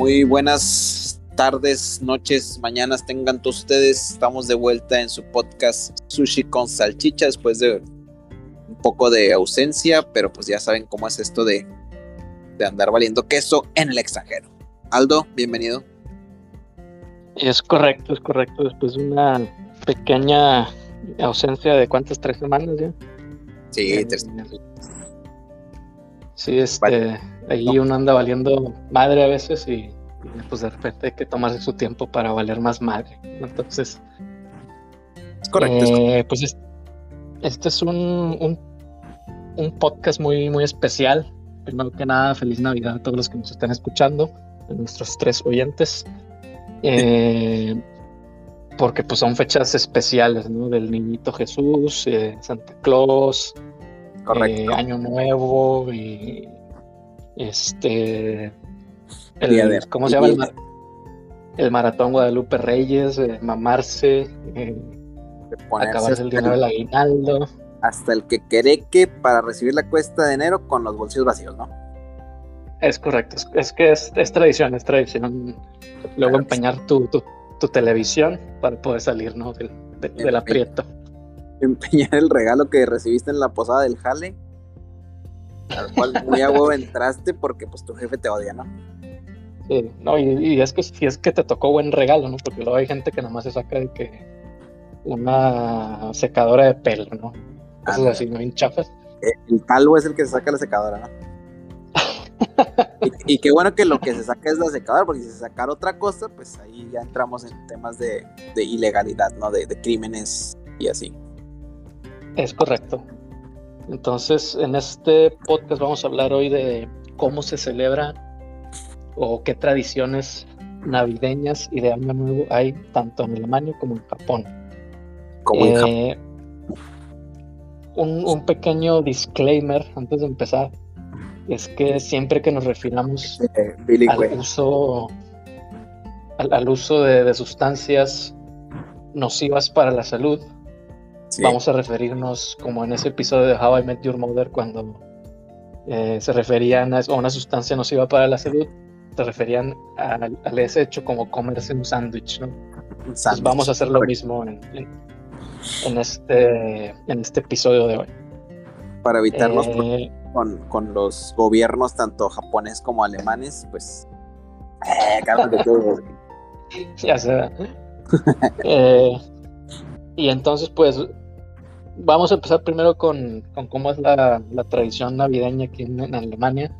Muy buenas tardes, noches, mañanas tengan todos ustedes. Estamos de vuelta en su podcast Sushi con Salchicha después de un poco de ausencia, pero pues ya saben cómo es esto de, de andar valiendo queso en el extranjero. Aldo, bienvenido. Es correcto, es correcto. Después de una pequeña ausencia de cuántas, tres semanas ya. Sí, Eh, tres- Sí, este, ahí uno anda valiendo madre a veces y, pues de repente hay que tomarse su tiempo para valer más madre. Entonces, es correcto. eh, pues es- este es un, un, un podcast muy, muy especial. Primero que nada, feliz Navidad a todos los que nos están escuchando, a nuestros tres oyentes. Eh, porque pues son fechas especiales, ¿no? Del niñito Jesús, eh, Santa Claus, correcto. Año Nuevo y este el, Día de- ¿cómo se llama? El, ma- el maratón Guadalupe Reyes, eh, mamarse, eh, acabarse el dinero del aguinaldo. hasta el que quereque para recibir la cuesta de enero con los bolsillos vacíos, ¿no? Es correcto, es, es que es, es tradición, es tradición. Luego Claro sí. empeñar tu, tu, tu televisión para poder salir, ¿no? Del, de- del aprieto. Empeñar el regalo que recibiste en la posada del jale, al cual muy a huevo entraste porque pues tu jefe te odia, ¿no? No, y, y es que si es que te tocó buen regalo, ¿no? Porque luego hay gente que nada más se saca de que una secadora de pelo, ¿no? Cosas Ándale. así, ¿no? Bien chafas. Eh, El calvo es el que se saca la secadora, ¿no? y, y qué bueno que lo que se saca es la secadora, porque si se sacara otra cosa, pues ahí ya entramos en temas de, de ilegalidad, ¿no? De, de crímenes y así. Es correcto. Entonces, en este podcast vamos a hablar hoy de cómo se celebra o qué tradiciones navideñas y de Año Nuevo hay tanto en Alemania como en Japón. Como en Japón. Eh, un, un pequeño disclaimer antes de empezar es que siempre que nos refiramos eh, al uso al, al uso de, de sustancias nocivas para la salud, Sí. vamos a referirnos como en ese episodio de How I Met Your Mother cuando eh, se referían a, a una sustancia nociva para la salud, se referían al, al ese hecho como comerse un sándwich, ¿no? Un Pues vamos a hacer lo mismo en, en- en este, en este episodio de hoy. Para evitar los Eh, con, con los gobiernos, tanto japonés como alemanes, pues. Eh, ya sea. Eh, y entonces, pues, vamos a empezar primero con, con cómo es la, la tradición navideña aquí en, en Alemania.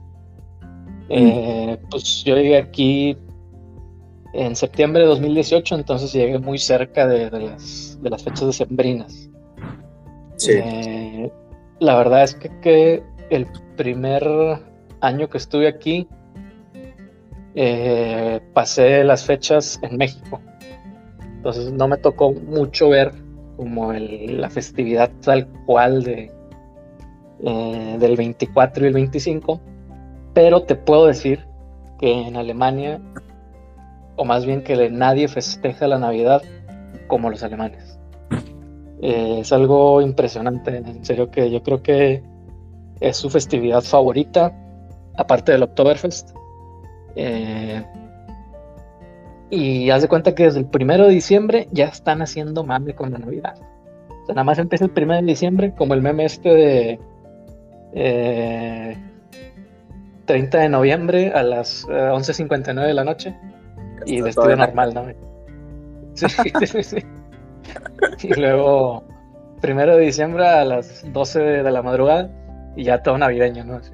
Eh, pues yo llegué aquí en septiembre de 2018, entonces llegué muy cerca de, de las, de las fechas decembrinas. Sí. Eh, la verdad es que, que el primer año que estuve aquí, eh, pasé las fechas en México. Entonces no me tocó mucho ver como el- la festividad tal cual de, eh, del 24 y el 25, pero te puedo decir que en Alemania, o más bien que nadie festeja la Navidad como los alemanes. Eh, es algo impresionante, en serio que yo creo que es su festividad favorita, aparte del Oktoberfest. Eh, y haz de cuenta que desde el primero de diciembre ya están haciendo mame con la Navidad. O sea, nada más empieza el primero de diciembre, como el meme este de eh, 30 de noviembre a las eh, 11.59 de la noche y Está vestido normal, ¿no? Sí, sí, sí. Y luego, primero de diciembre a las 12 de, la madrugada y ya todo navideño, ¿no? Así,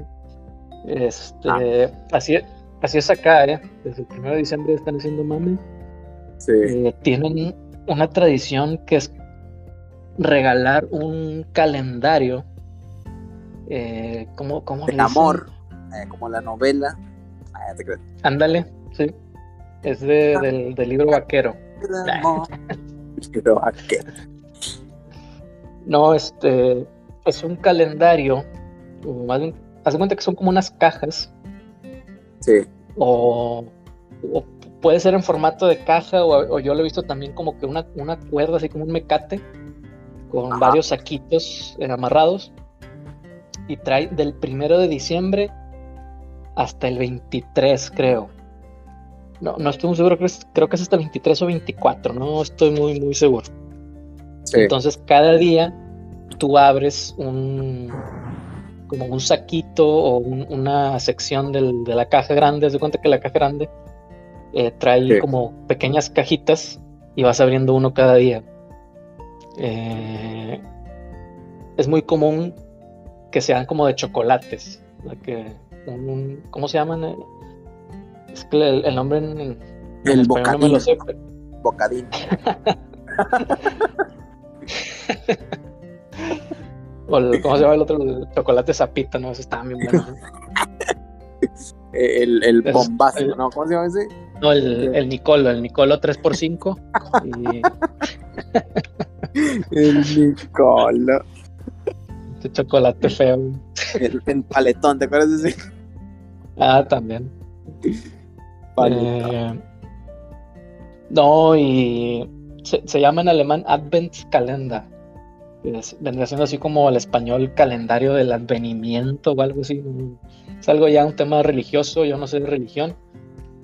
este, Ah. así, así es acá, ¿eh? Desde el primero de diciembre están haciendo mame. Sí. Eh, tienen una tradición que es regalar un calendario. Eh, ¿cómo, cómo De le dicen? amor, eh, como la novela. Ah, ya te creo. Ándale, sí. Es de- del, del libro vaquero. ¿a qué? No, este es un calendario, o más bien, haz de cuenta que son como unas cajas, Sí. o, o puede ser en formato de caja, o, o yo lo he visto también como que una, una cuerda, así como un mecate, con Ajá. varios saquitos eh, amarrados, y trae del primero de diciembre hasta el 23, creo. No, no estoy muy seguro, creo que es hasta el 23 o 24, no estoy muy, muy seguro. Entonces cada día tú abres un como un saquito o una sección de la caja grande, de cuenta que la caja grande eh, trae como pequeñas cajitas y vas abriendo uno cada día. Eh, es muy común que sean como de chocolates. Que ¿Cómo se llaman? Es que el, nombre en, el bocadín. no me lo sé. Bocadín. o ¿Cómo se llama el otro? El chocolate zapita, ¿no? Ese está bien bueno. el, el bombazo, ¿no? ¿Cómo se llama ese? No, el, el Nicolo, el Nicolo 3x5. el Nicolo. Este chocolate feo. El, paletón, ¿te acuerdas de ese? Ah, también. Eh, no, y se, llama en alemán Adventskalender. vendría siendo así como el español calendario del advenimiento o algo así. Es algo ya un tema religioso, yo no sé de religión.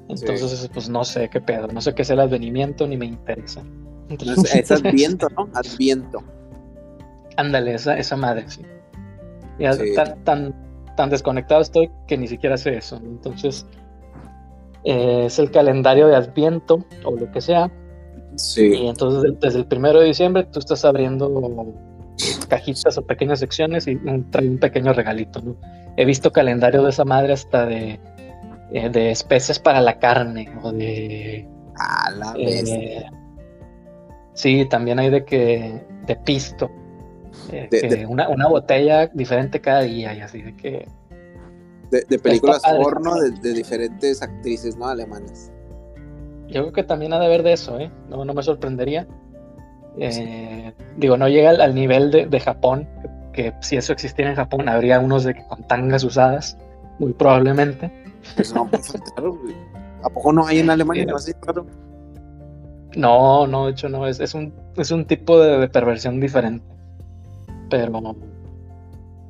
Entonces, pues no sé qué pedo, no sé qué es el advenimiento ni me interesa. es adviento, ¿no? Adviento. Ándale, esa, esa madre, sí. Ya Tan, tan, tan, desconectado estoy que ni siquiera sé eso. Entonces, eh, es el calendario de Adviento o lo que sea. Sí. Y entonces, desde el primero de diciembre, tú estás abriendo cajitas o pequeñas secciones y trae un pequeño regalito, ¿no? He visto calendario de esa madre hasta de eh, de especies para la carne o de... Ah, la eh, sí, también hay de que de pisto. Eh, una, botella diferente cada día y así de que... De, películas porno de, diferentes actrices, ¿no? Alemanas. Yo creo que también ha de haber de eso, ¿eh? No, no me sorprendería. Digo, no llega al, nivel de, Japón, que, si eso existiera en Japón habría unos de que con tangas usadas, muy probablemente. Eso no puede faltar, ¿A poco no hay en Alemania No, no, de hecho no, es, es, un, es un tipo de, perversión diferente. Pero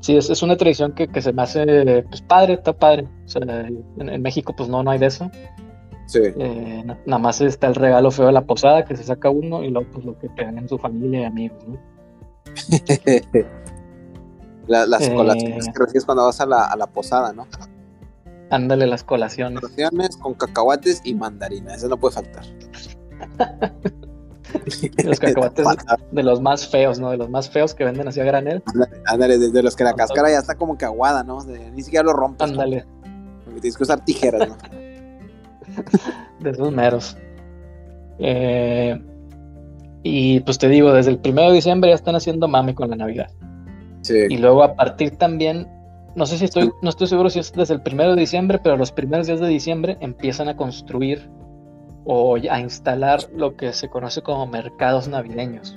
sí, es, es una tradición que, que, se me hace pues padre, está padre. O sea, en, México pues no, no hay de eso. Sí. Eh, nada más está el regalo feo de la posada que se saca uno y luego pues lo que pegan en su familia y amigos, ¿no? las eh, colaciones que recibes cuando vas a la, a la posada, ¿no? Ándale las colaciones. Colaciones con cacahuates y mandarina, eso no puede faltar. los cacahuates de los más feos, ¿no? De los más feos que venden así a granel. Ándale, desde los que la cáscara ya está como que aguada, ¿no? ni siquiera lo rompes. Ándale. tienes que usar tijeras, ¿no? de esos meros. Eh, y pues te digo, desde el primero de diciembre ya están haciendo mame con la Navidad. Sí. Y luego a partir también no sé si estoy, no estoy seguro si es desde el primero de diciembre, pero los primeros días de diciembre empiezan a construir o a instalar lo que se conoce como mercados navideños.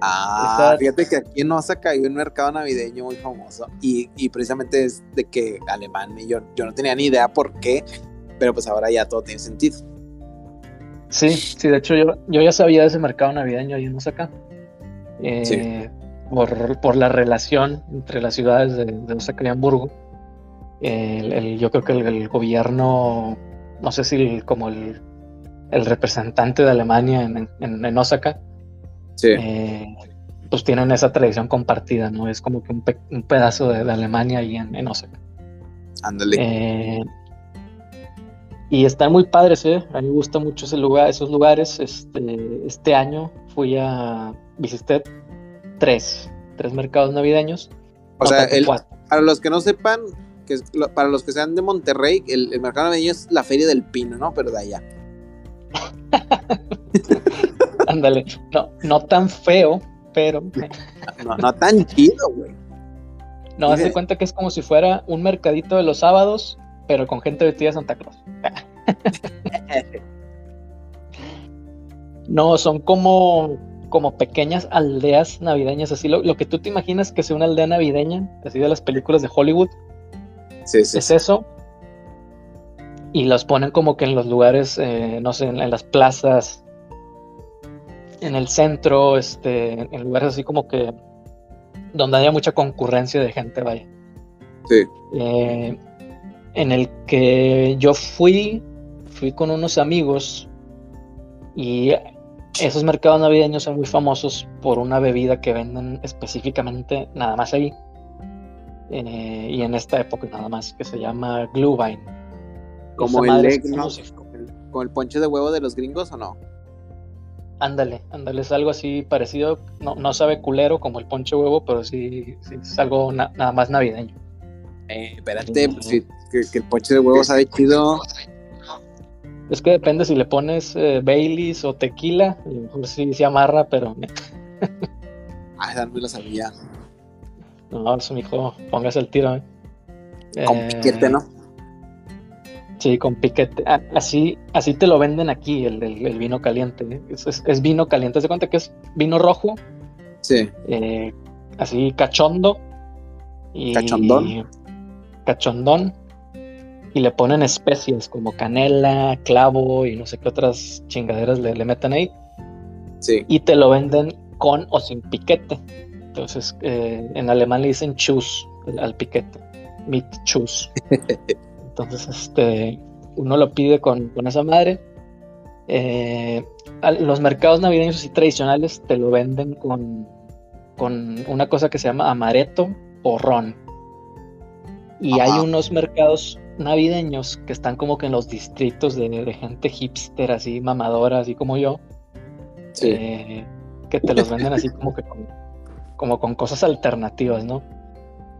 Ah, fíjate que aquí en Osaka hay un mercado navideño muy famoso y, precisamente es de que alemán y yo, yo no tenía ni idea por qué, pero pues ahora ya todo tiene sentido. Sí, sí, de hecho yo, yo ya sabía de ese mercado navideño ahí en Osaka. Eh, por, la relación entre las ciudades de, Osaka y Hamburgo. yo creo que el, gobierno, no sé si como el, representante de Alemania en, Osaka, eh, pues tienen esa tradición compartida, ¿no? Es como que un, pedazo de, Alemania ahí en, Osaka. Ándale. Eh, y están muy padres, ¿eh? A mí me gusta mucho ese lugar, esos lugares. Este, este año fui a visité tres, tres mercados navideños. O sea, para los que no sepan, que para los que sean de Monterrey, el, mercado navideño es la feria del pino, ¿no? Pero de allá. Ándale, no, no tan feo, pero. no, tan chido, güey. No, haz de cuenta que es como si fuera un mercadito de los sábados, pero con gente vestida de Santa Claus. no, son como como pequeñas aldeas navideñas, así lo, que tú te imaginas que sea una aldea navideña, así de las películas de Hollywood. Sí, sí. Es eso. Y los ponen como que en los lugares, eh, no sé, en, las plazas, en el centro, este, en lugares así como que donde haya mucha concurrencia de gente, vaya. Sí. Eh, en el que yo fui fui con unos amigos y esos mercados navideños son muy famosos por una bebida que venden específicamente nada más ahí. Eh, y en esta época nada más, que se llama Glühwein. Como el, egg, con el ponche de huevo de los gringos o no? Ándale, ándale, es algo así parecido. No, no sabe culero como el ponche de huevo, pero sí, es algo nada más navideño. Eh, espérate, pues, que, el ponche de huevo sabe chido. Es que depende si le pones eh, Baileys o tequila, a lo mejor sí se amarra, pero. ah, no lo sabía. No, eso, mijo, póngase el tiro. ¿eh? Con piquete, ¿no? Sí, con piquete. Así, así te lo venden aquí, el, el, vino caliente. Es, vino caliente. ¿Se cuenta que es vino rojo? Sí. Eh, así cachondo. Y, ¿Cachondón? Cachondón. Y le ponen especies como canela, clavo y no sé qué otras chingaderas le, le meten ahí. Sí. Y te lo venden con o sin piquete. Entonces, eh, en alemán le dicen chus al piquete. Meat chus. Entonces, este, uno lo pide con, esa madre. Eh, los mercados navideños y tradicionales te lo venden con, con una cosa que se llama amaretto o ron. Y hay unos mercados navideños que están como que en los distritos de, gente hipster, así mamadora, así como yo, eh, que te los venden así como que con, como con cosas alternativas, ¿no?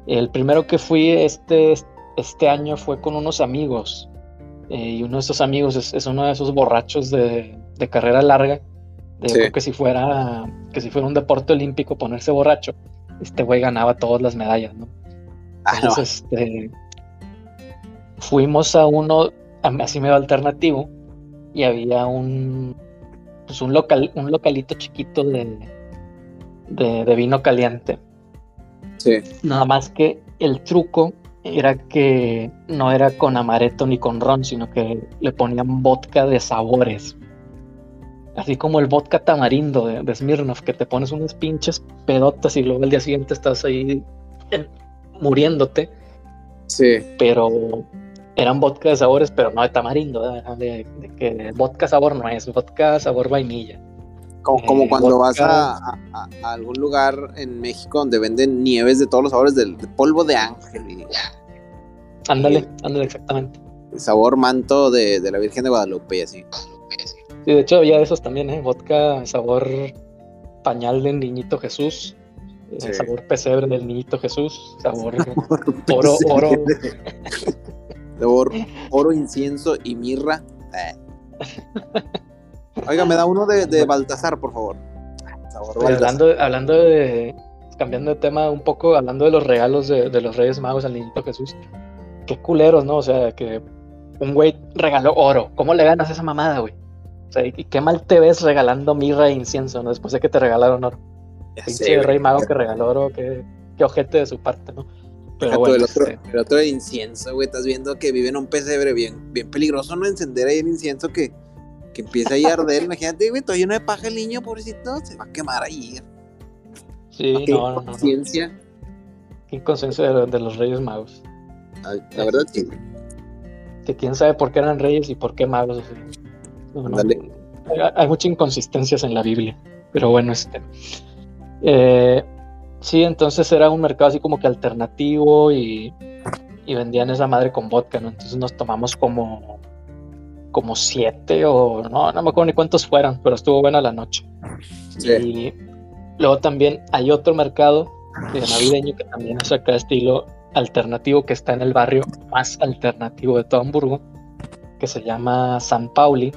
El primero que fui este, este año fue con unos amigos. Eh, y uno de esos amigos es, uno de esos borrachos de, carrera larga. De que si fuera que si fuera un deporte olímpico ponerse borracho, este güey ganaba todas las medallas, ¿no? Ah, Entonces, este, fuimos a uno así medio alternativo y había un pues un local un localito chiquito de, de vino caliente. Sí. Nada más que el truco era que no era con amaretto ni con ron, sino que le ponían vodka de sabores. Así como el vodka tamarindo de, de Smirnoff, que te pones unas pinches pedotas y luego el día siguiente estás ahí muriéndote. Sí. Pero eran vodka de sabores, pero no de tamarindo, de, que vodka sabor no es, vodka sabor vainilla. Como, eh, cuando vas a, algún lugar en México donde venden nieves de todos los sabores del polvo de ángel. Y, ándale, ándale, exactamente. El sabor manto de, la Virgen de Guadalupe y así. Sí, de hecho había esos también, ¿eh? Vodka, sabor pañal del niñito Jesús, eh, sabor pesebre del niñito Jesús, sabor oro, oro. sabor oro, incienso y mirra. Oiga, me da uno de, Baltasar, por favor. hablando, hablando de. Cambiando de tema un poco, hablando de los regalos de, los Reyes Magos al Niñito Jesús. Qué culeros, ¿no? O sea, que un güey regaló oro. ¿Cómo le ganas esa mamada, güey? O sea, y qué mal te ves regalando mirra e incienso, ¿no? Después de que te regalaron oro. Pinche rey mago que regaló oro, qué, qué ojete de su parte, ¿no? Pero bueno, el, otro, este el otro de incienso, güey, estás viendo que vive en un pesebre bien, bien peligroso, ¿no? Encender ahí el incienso que que empieza a arder. Imagínate, güey, todo lleno de paja el niño, pobrecito, se va a quemar ahí. Sí, no, no, Conciencia. Qué inconsciencia de, los Reyes Magos. la verdad que. Que quién sabe por qué eran reyes y por qué magos. hay, muchas inconsistencias en la Biblia. Pero bueno, este. Eh, sí, entonces era un mercado así como que alternativo y, y vendían esa madre con vodka, ¿no? Entonces nos tomamos como como siete o no, no me acuerdo ni cuántos fueron, pero estuvo buena la noche. Y luego también hay otro mercado de navideño que también es acá estilo alternativo que está en el barrio más alternativo de todo Hamburgo, que se llama San Pauli.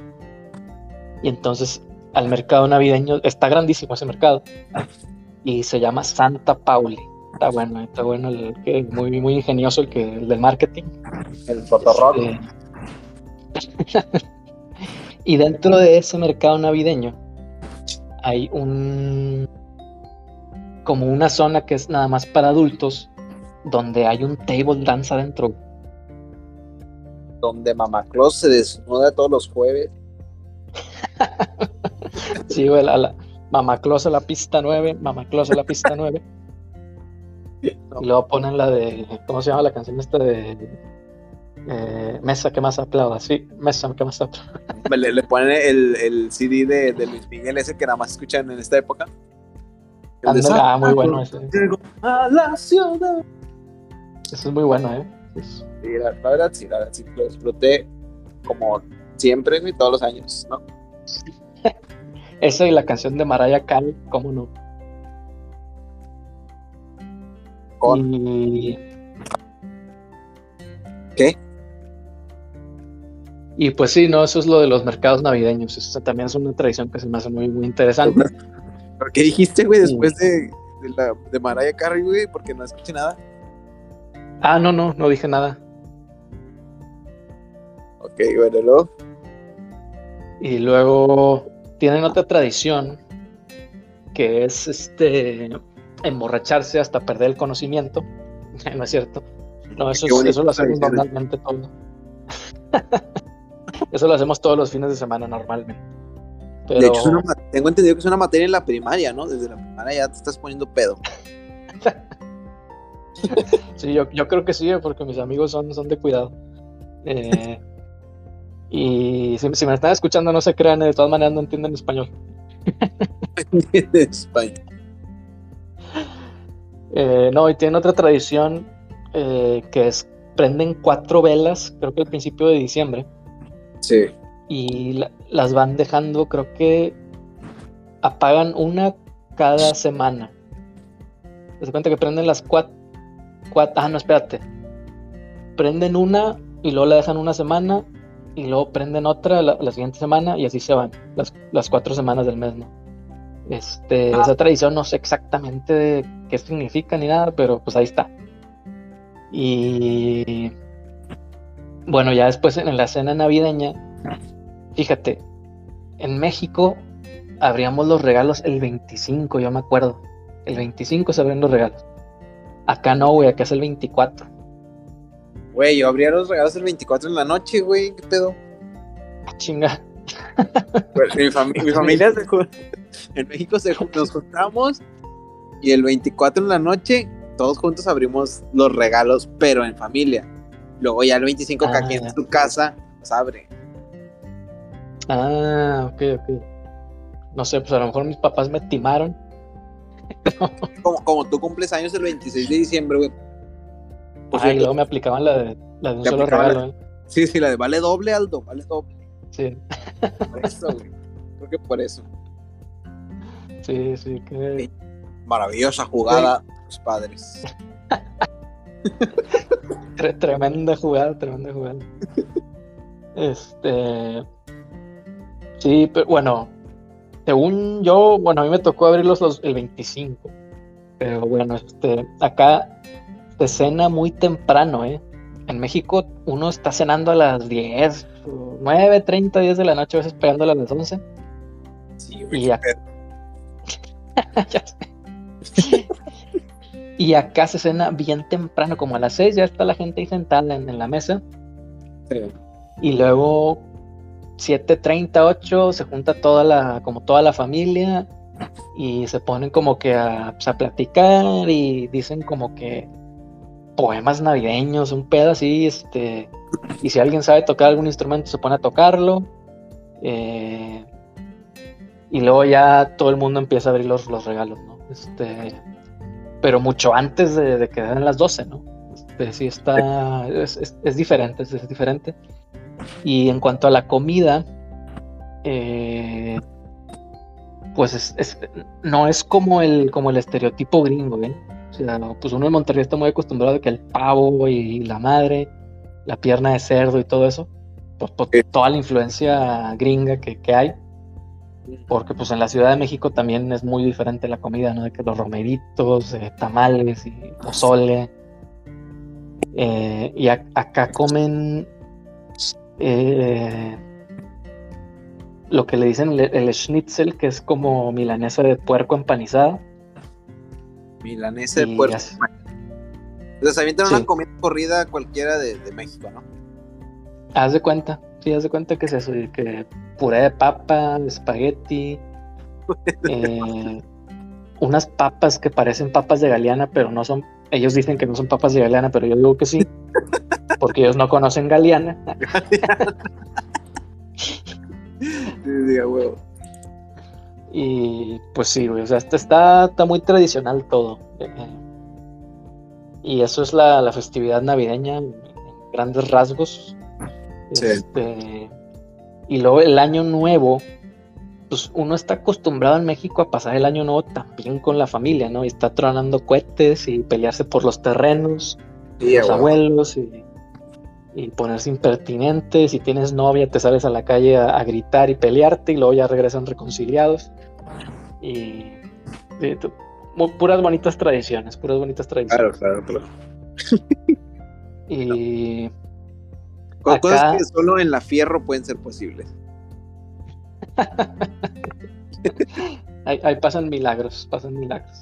Y entonces al mercado navideño está grandísimo ese mercado y se llama Santa Pauli. Está bueno, está bueno el que muy muy ingenioso el que el del marketing. El fotorrock. Este, y dentro de ese mercado navideño hay un como una zona que es nada más para adultos donde hay un table dance adentro. Donde Mamá Claus se desnuda todos los jueves. sí, güey, la, Mamá Claus a la pista 9, Mamá Claus a la pista 9. Y luego ponen la de, ¿cómo se llama la canción esta de Eh, mesa que más aplauda, sí, mesa que más aplauda. Le, le ponen el, el CD de, de, Luis Miguel, ese que nada más escuchan en esta época. ah, muy bueno ese. A la ciudad. Eso es muy bueno, ¿eh? Sí, la, la, verdad sí, la verdad sí, lo disfruté como siempre, y todos los años, ¿no? Esa y la canción de Mariah Carey, ¿cómo no? Con... Y... ¿Qué? Y pues sí, no, eso es lo de los mercados navideños. Eso también es una tradición que se me hace muy, muy interesante. ¿Pero qué dijiste, güey, después de, de, la, de Mariah Carey, güey? Porque no escuché nada. Ah, no, no, no dije nada. Ok, bueno, luego. Y luego tienen otra tradición que es este emborracharse hasta perder el conocimiento. no es cierto. No, eso, es, eso lo hacemos normalmente todo. eso lo hacemos todos los fines de semana normalmente. Pero... De hecho, una, tengo entendido que es una materia en la primaria, ¿no? Desde la primaria ya te estás poniendo pedo. sí, yo, yo, creo que sí, porque mis amigos son, son de cuidado. Eh, y si, si, me están escuchando, no se crean, de todas maneras no entienden español. Entienden español. Eh, no, y tienen otra tradición eh, que es prenden cuatro velas, creo que al principio de diciembre. Sí. Y la, las van dejando, creo que apagan una cada semana. Se cuenta que prenden las cuatro, Ah, no, espérate. Prenden una y luego la dejan una semana y luego prenden otra la, la siguiente semana y así se van las, las cuatro semanas del mes, ¿no? Este, ah. Esa tradición no sé exactamente qué significa ni nada, pero pues ahí está. Y bueno, ya después en la cena navideña, fíjate, en México abríamos los regalos el 25, yo me acuerdo. El 25 se abren los regalos. Acá no, güey, acá es el 24. Güey, yo abría los regalos el 24 en la noche, güey, ¿qué pedo? Ah, chinga. Pues, mi, fami mi, familia se en México se nos juntamos y el 24 en la noche todos juntos abrimos los regalos, pero en familia. Luego ya el 25 ah, que en tu casa, abre. Ah, ok, ok. No sé, pues a lo mejor mis papás me timaron. como, como tú cumples años el 26 de diciembre, güey. Pues ah, y luego me aplicaban la de, la de un solo regalo, la... ¿eh? Sí, sí, la de vale doble, Aldo, vale doble. Sí. Por eso, güey. Creo que por eso. Sí, sí, que. Maravillosa jugada, sí. los padres. tremenda jugada, tremenda jugada. Este. Sí, pero bueno, según yo, bueno, a mí me tocó abrirlos los, el 25. Pero bueno, este, acá se cena muy temprano, ¿eh? En México uno está cenando a las 10, 9, 30, 10 de la noche, a veces pegándole a las 11. Sí, güey, y, acá... y acá se cena bien temprano, como a las 6 ya está la gente ahí sentada en, en la mesa. Sí. Y luego 7.38 se junta toda la, como toda la familia y se ponen como que a, pues, a platicar y dicen como que poemas navideños, un pedo así, este, y si alguien sabe tocar algún instrumento se pone a tocarlo. Eh, y luego ya todo el mundo empieza a abrir los, los regalos, ¿no? Este, pero mucho antes de, de que den las 12, ¿no? Este, sí está, es, es, es diferente, es, es, diferente. Y en cuanto a la comida, eh, pues no es como el, como el estereotipo gringo, ¿eh? O sea, pues uno en Monterrey está muy acostumbrado a que el pavo y la madre, la pierna de cerdo y todo eso, pues por toda la influencia gringa que, que, hay. Porque pues en la Ciudad de México también es muy diferente la comida, ¿no? De que los romeritos, eh, tamales y pozole. Eh, y a, acá comen eh, lo que le dicen el, el, schnitzel, que es como milanesa de puerco empanizada. Milanesa de puerco. Así. O sea, se avientan sí. una comida corrida cualquiera de, de, México, ¿no? Haz de cuenta, sí, haz de cuenta que es eso, que puré de papa, espagueti, eh, unas papas que parecen papas de galeana, pero no son, ellos dicen que no son papas de galeana, pero yo digo que sí. porque ellos no conocen Galeana. Y pues sí, güey, o sea, está, está muy tradicional todo. Eh, y eso es la, festividad navideña en, grandes rasgos. Este, y luego el año nuevo, pues uno está acostumbrado en México a pasar el año nuevo también con la familia, ¿no? Y está tronando cohetes y pelearse por los terrenos, los abuelos y, ponerse impertinente. Si tienes novia, te sales a la calle a, gritar y pelearte y luego ya regresan reconciliados. Y, puras bonitas tradiciones, puras bonitas tradiciones. Claro, claro, claro. y. Cosas que solo en la fierro pueden ser posibles. ahí, pasan milagros, pasan milagros.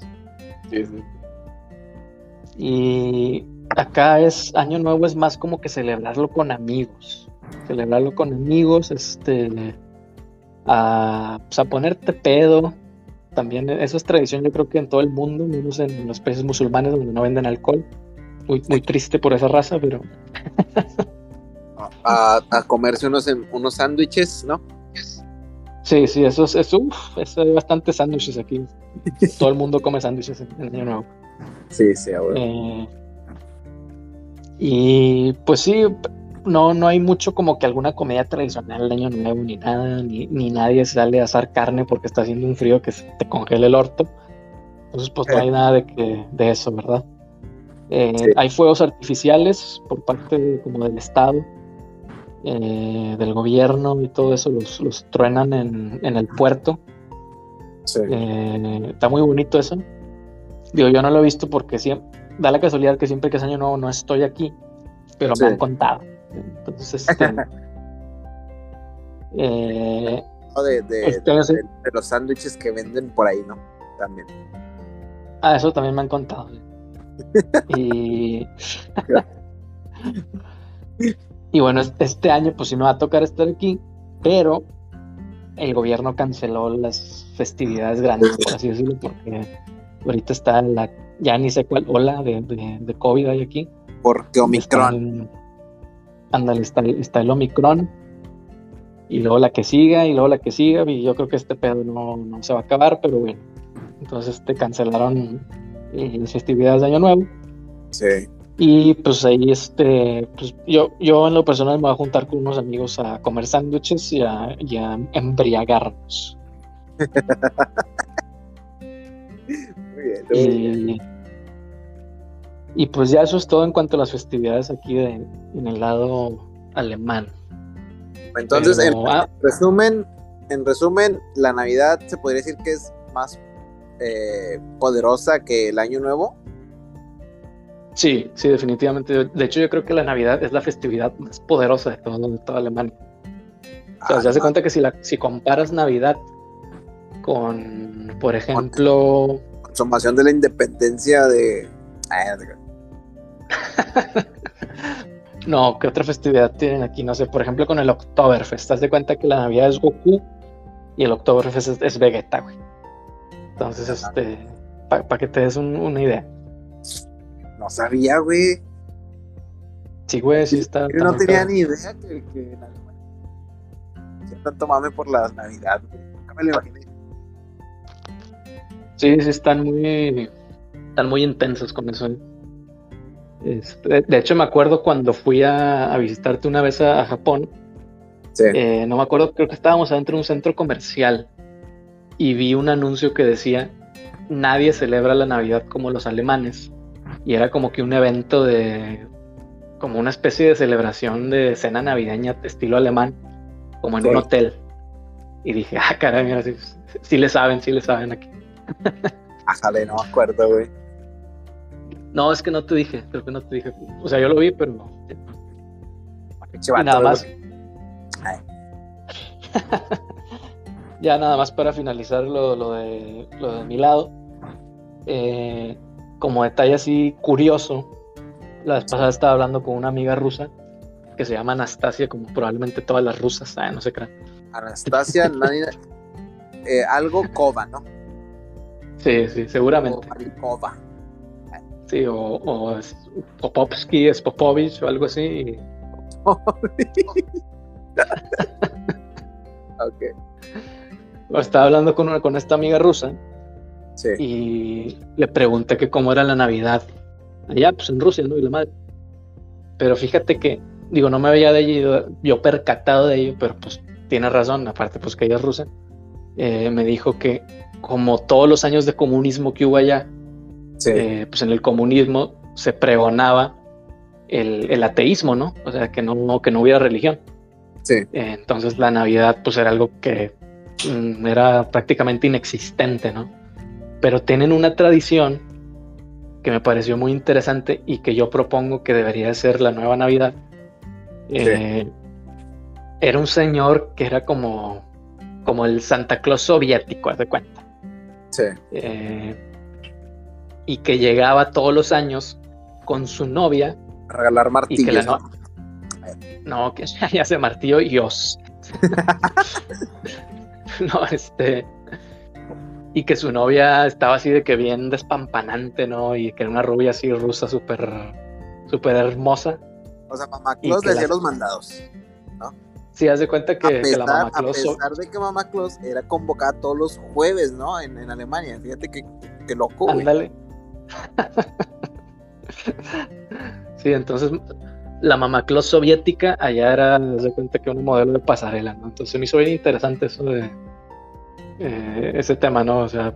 Y acá es Año Nuevo es más como que celebrarlo con amigos. Celebrarlo con amigos, este a, pues, a ponerte pedo. También eso es tradición, yo creo que en todo el mundo, menos en los países musulmanes donde no venden alcohol. Muy, muy triste por esa raza, pero. a, a comerse unos, unos sándwiches, ¿no? Sí, sí, eso es, eso, hay bastantes sándwiches aquí. Todo el mundo come sándwiches en, el Año Nuevo. Sí, sí, ahora. Eh, y pues sí, no, no hay mucho como que alguna comida tradicional del Año Nuevo, ni nada, ni, nadie sale a asar carne porque está haciendo un frío que te congela el orto. Entonces, pues no hay nada de, que, de eso, ¿verdad? Eh, hay fuegos artificiales por parte como del Estado eh, del gobierno y todo eso los, los truenan en, el puerto. Eh, está muy bonito eso. Digo, yo no lo he visto porque siempre, da la casualidad que siempre que es año nuevo no estoy aquí, pero me han contado. Entonces, este, eh, este, de, los sándwiches que venden por ahí, ¿no? También. Ah, eso también me han contado. y Y bueno, este año pues sí me va a tocar estar aquí, pero el gobierno canceló las festividades grandes, por así decirlo, porque ahorita está la, ya ni sé cuál ola de, de, COVID hay aquí. Porque Omicron. ándale, está, está, el Omicron, y luego la que siga, y luego la que siga, y yo creo que este pedo no, no se va a acabar, pero bueno. Entonces te cancelaron eh, las festividades de Año Nuevo. Sí. Y pues ahí, este, pues yo, yo en lo personal me voy a juntar con unos amigos a comer sándwiches y a, embriagarnos. muy bien, y, pues ya eso es todo en cuanto a las festividades aquí de, en el lado alemán. Entonces, en ah, resumen, en resumen, la Navidad se podría decir que es más eh, poderosa que el Año Nuevo. Sí, sí, definitivamente. De hecho, yo creo que la Navidad es la festividad más poderosa de, todo, toda Alemania. O sea, se hace cuenta que si, la, si comparas Navidad con, por ejemplo... Consumación de la independencia de... no, ¿qué otra festividad tienen aquí? No sé, por ejemplo, con el Oktoberfest. Te de cuenta que la Navidad es Goku y el Oktoberfest es, Vegeta, güey. Entonces, este, para que te des una idea. No sabía, güey. Sí, güey, sí está. Yo no tenía ni idea que, que en Alemania tanto mame por la Navidad, güey. Nunca me lo imaginé. Sí, sí, están muy. Están muy intensos con eso. ¿eh? Este, de hecho, me acuerdo cuando fui a, visitarte una vez a, Japón. Sí. Eh, no me acuerdo, creo que estábamos adentro de un centro comercial y vi un anuncio que decía: Nadie celebra la Navidad como los alemanes y era como que un evento de, como una especie de celebración de cena navideña estilo alemán, como en un hotel. Y dije, ah, caray, mira, sí, le saben, sí le saben aquí. Ajale, no me acuerdo, güey. No, es que no te dije, creo que no te dije. O sea, yo lo vi, pero no. Y nada más. ya nada más para finalizar lo, lo, de, lo de mi lado. Eh, como detalle así curioso, la vez pasada estaba hablando con una amiga rusa que se llama Anastasia, como probablemente todas las rusas, no sé qué. Anastasia, nadie, eh, algo Kova, ¿no? Sí, sí, seguramente. Sí, o, o es Popovsky, es Popovich o algo así. ok. Estaba hablando con, una, con esta amiga rusa Sí. y le pregunté que cómo era la Navidad allá, pues en Rusia, ¿no? Y la madre. Pero fíjate que, digo, no me había de ello, yo percatado de ello, pero pues tiene razón, aparte pues que ella es rusa. Eh, me dijo que como todos los años de comunismo que hubo allá, Sí. eh, pues en el comunismo se pregonaba el, el ateísmo, ¿no? O sea, que no, que no hubiera religión. sí. Eh, entonces la Navidad pues era algo que mm, era prácticamente inexistente, ¿no? Pero tienen una tradición que me pareció muy interesante y que yo propongo que debería ser la nueva Navidad. Eh, Era un señor que era como, como el Santa Claus soviético, haz de cuenta. Sí. Eh, y que llegaba todos los años con su novia Regalar y que la martillos. no, ¿no? no, que ya se martillo y os. no, este. Y que su novia estaba así de que bien despampanante, ¿no? Y que era una rubia así rusa súper, súper hermosa. O sea, Mamá Claus le hacía la- los mandados. Sí, haz de cuenta que, a, que pesar, la mamá a Claus. so- pesar de que Mamá Claus era convocada todos los jueves, ¿no? En, en Alemania. Fíjate que, que loco. Ándale. sí, entonces la mamá Claus soviética allá era, haz de cuenta que un modelo de pasarela, ¿no? Entonces me hizo bien interesante eso de eh, ese tema, ¿no? O sea,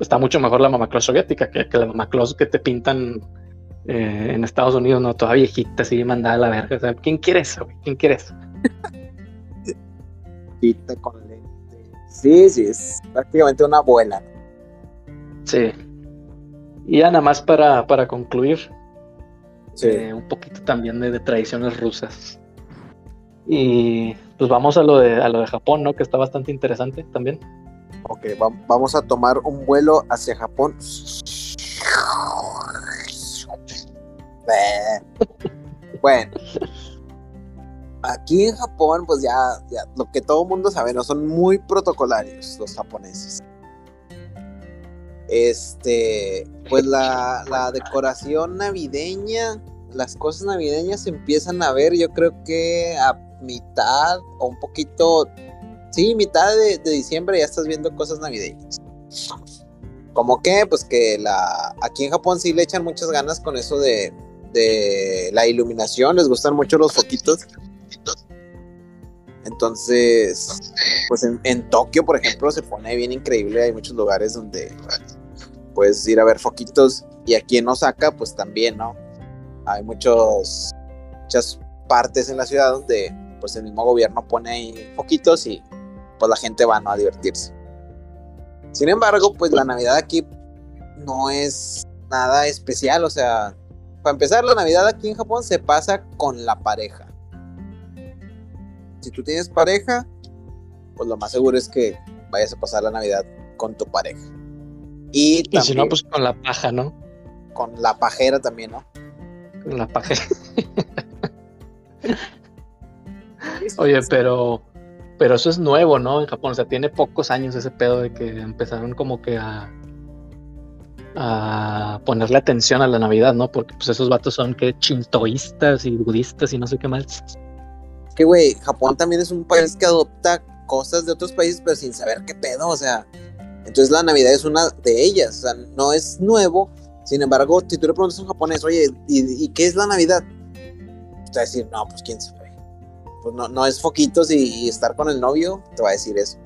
está mucho mejor la mamá soviética que, que la mamá que te pintan eh, en Estados Unidos, ¿no? Toda viejita, así mandada a la verga. O sea, ¿quién quiere eso, güey? ¿Quién quiere eso? Pita con lente. Sí, sí, es prácticamente una abuela. Sí. Y ya nada más para, para concluir, Sí. eh, un poquito también de, de tradiciones rusas. Y pues vamos a lo de a lo de Japón, ¿no? Que está bastante interesante también. Ok, va- vamos a tomar un vuelo hacia Japón. Bueno, aquí en Japón, pues ya, ya lo que todo mundo sabe, no son muy protocolarios los japoneses. Este, pues la, la decoración navideña, las cosas navideñas se empiezan a ver, yo creo que a mitad o un poquito Sí, mitad de, diciembre ya estás viendo cosas navideñas. Como que, pues que la aquí en Japón sí le echan muchas ganas con eso de, de la iluminación, les gustan mucho los foquitos. Entonces, pues en, en Tokio, por ejemplo, se pone bien increíble. Hay muchos lugares donde puedes ir a ver foquitos. Y aquí en Osaka, pues también, ¿no? Hay muchos, muchas partes en la ciudad donde pues el mismo gobierno pone ahí foquitos y pues la gente va ¿no? a divertirse. Sin embargo, pues la Navidad aquí no es nada especial, o sea, para empezar, la Navidad aquí en Japón se pasa con la pareja. Si tú tienes pareja, pues lo más seguro es que vayas a pasar la Navidad con tu pareja. Y, Y si no, pues con la paja, ¿no? con la pajera también, ¿no? Con la paja. Oye, pero, pero eso es nuevo, ¿no? En Japón, o sea, tiene pocos años ese pedo de que empezaron como que a, a ponerle atención a la Navidad, ¿no? Porque pues esos vatos son que chintoístas y budistas y no sé qué más. que, güey, Japón también es un país que adopta cosas de otros países, pero sin saber qué pedo, o sea. Entonces la Navidad es una de ellas, o sea, no es nuevo. Sin embargo, si tú le preguntas a un japonés, oye, ¿y, qué es la Navidad? Te va a decir, no, pues quién sabe. Pues no, no es foquitos y, y estar con el novio, te va a decir eso.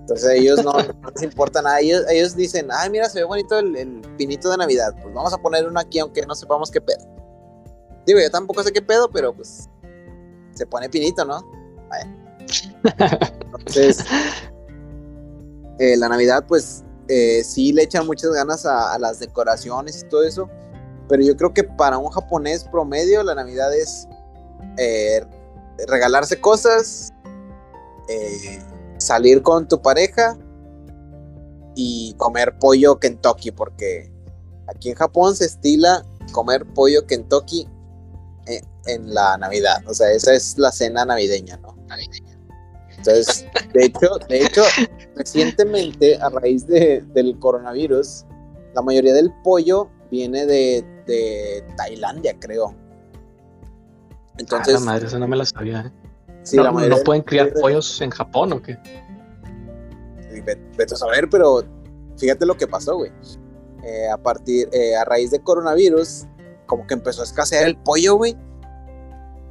Entonces a ellos no, no les importa nada. Ellos, ellos dicen, ay, mira, se ve bonito el, el pinito de Navidad. Pues vamos a poner uno aquí, aunque no sepamos qué pedo. Digo, yo tampoco sé qué pedo, pero pues se pone pinito, ¿no? Vaya. Entonces, eh, la Navidad, pues eh, sí le echan muchas ganas a, a, las decoraciones y todo eso. Pero yo creo que para un japonés promedio, la Navidad es eh, regalarse cosas, eh, salir con tu pareja y comer pollo Kentucky, porque aquí en Japón se estila comer pollo Kentucky en, en la Navidad. O sea, esa es la cena navideña, ¿no? Entonces, de hecho, de hecho, recientemente, a raíz de, del coronavirus, la mayoría del pollo viene de, de Tailandia, creo. Entonces. Ah, la madre, eso no me la sabía. ¿eh? Sí, no, la ¿No pueden criar pollos en Japón o qué? Vete a saber, pero fíjate lo que pasó, güey. Eh, a partir, eh, a raíz de coronavirus, como que empezó a escasear el pollo, güey.